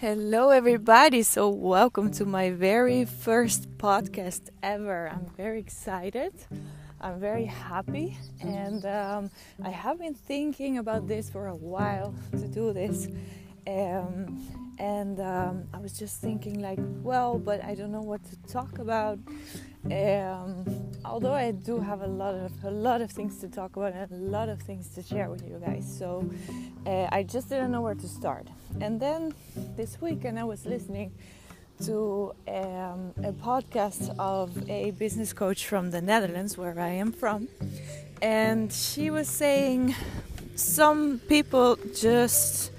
Hello, everybody. So, welcome to my very first podcast ever. I'm very excited. I'm very happy, and um, I have been thinking about this for a while to do this. Um, and um, I was just thinking, like, well, but I don't know what to talk about. Um, although I do have a lot of a lot of things to talk about and a lot of things to share with you guys, so uh, I just didn't know where to start. And then this weekend I was listening to um, a podcast of a business coach from the Netherlands, where I am from, and she was saying some people just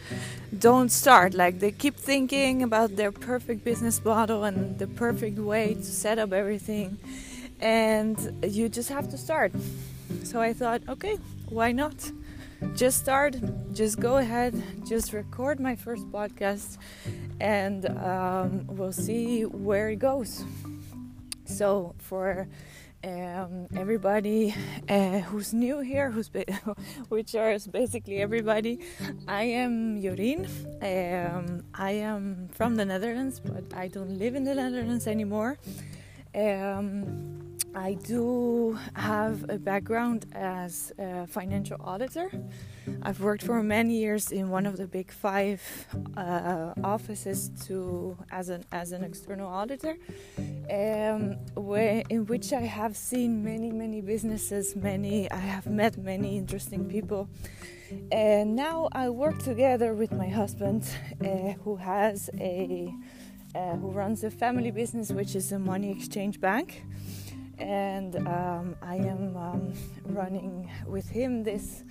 don't start. Like they keep thinking about their perfect business model and the perfect way to set up everything, and you just have to start. So I thought, okay, why not? Just start, just go ahead, just record my first podcast, and um, we'll see where it goes. So, for um, everybody uh, who's new here, who's which is basically everybody. I am Jorien. Um, I am from the Netherlands, but I don't live in the Netherlands anymore. Um, I do have a background as a financial auditor. I've worked for many years in one of the big five uh, offices to as an as an external auditor, um, where in which I have seen many many businesses, many I have met many interesting people, and now I work together with my husband, uh, who has a uh, who runs a family business, which is a money exchange bank and um, I am um, running with him this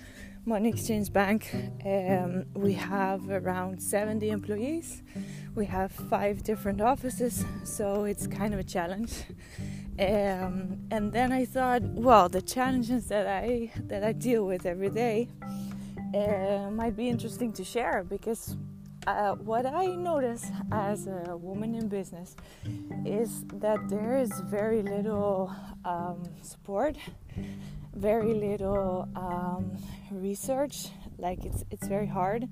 money exchange bank. Um, we have around 70 employees. We have five different offices, so it's kind of a challenge. Um, and then I thought, well, the challenges that I that I deal with every day uh, might be interesting to share because uh, what I notice as a woman in business is that there is very little um, support, very little um, research. Like it's it's very hard.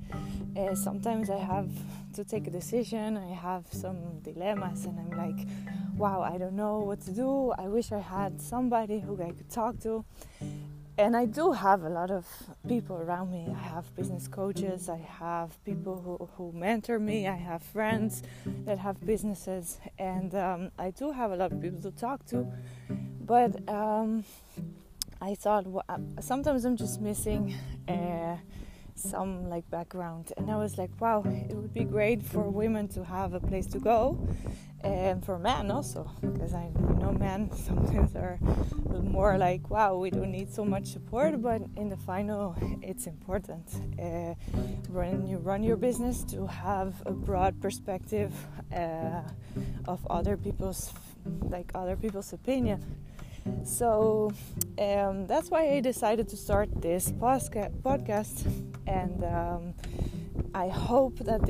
Uh, sometimes I have to take a decision. I have some dilemmas, and I'm like, wow, I don't know what to do. I wish I had somebody who I could talk to and I do have a lot of people around me. I have business coaches, I have people who, who mentor me, I have friends that have businesses, and um, I do have a lot of people to talk to. But um, I thought well, sometimes I'm just missing uh, some like background, and I was like, wow, it would be great for women to have a place to go and for men also because I know men sometimes are more like wow we don't need so much support but in the final it's important uh, when you run your business to have a broad perspective uh, of other people's like other people's opinion. So um, that's why I decided to start this podcast and um, I hope that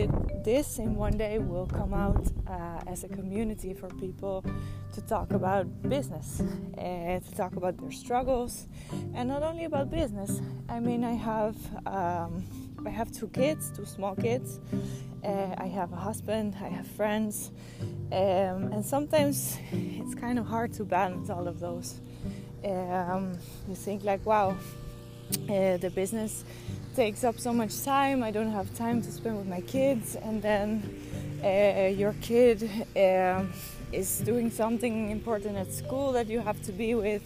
this in one day will come out uh, as a community for people to talk about business, uh, to talk about their struggles, and not only about business. I mean, I have um, I have two kids, two small kids. Uh, I have a husband. I have friends, um, and sometimes it's kind of hard to balance all of those. Um, you think like, wow, uh, the business takes up so much time. I don't have time to spend with my kids, and then uh, your kid uh, is doing something important at school that you have to be with,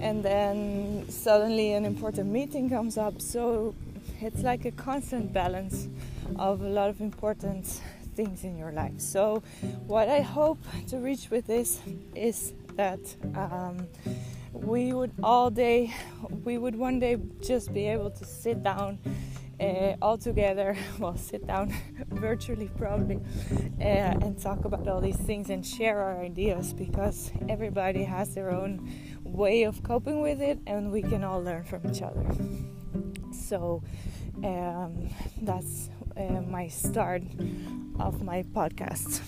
and then suddenly an important meeting comes up. So it's like a constant balance of a lot of important things in your life. So, what I hope to reach with this is that. Um, we would all day we would one day just be able to sit down uh, all together well sit down virtually probably uh, and talk about all these things and share our ideas because everybody has their own way of coping with it and we can all learn from each other. So um, that's uh, my start of my podcast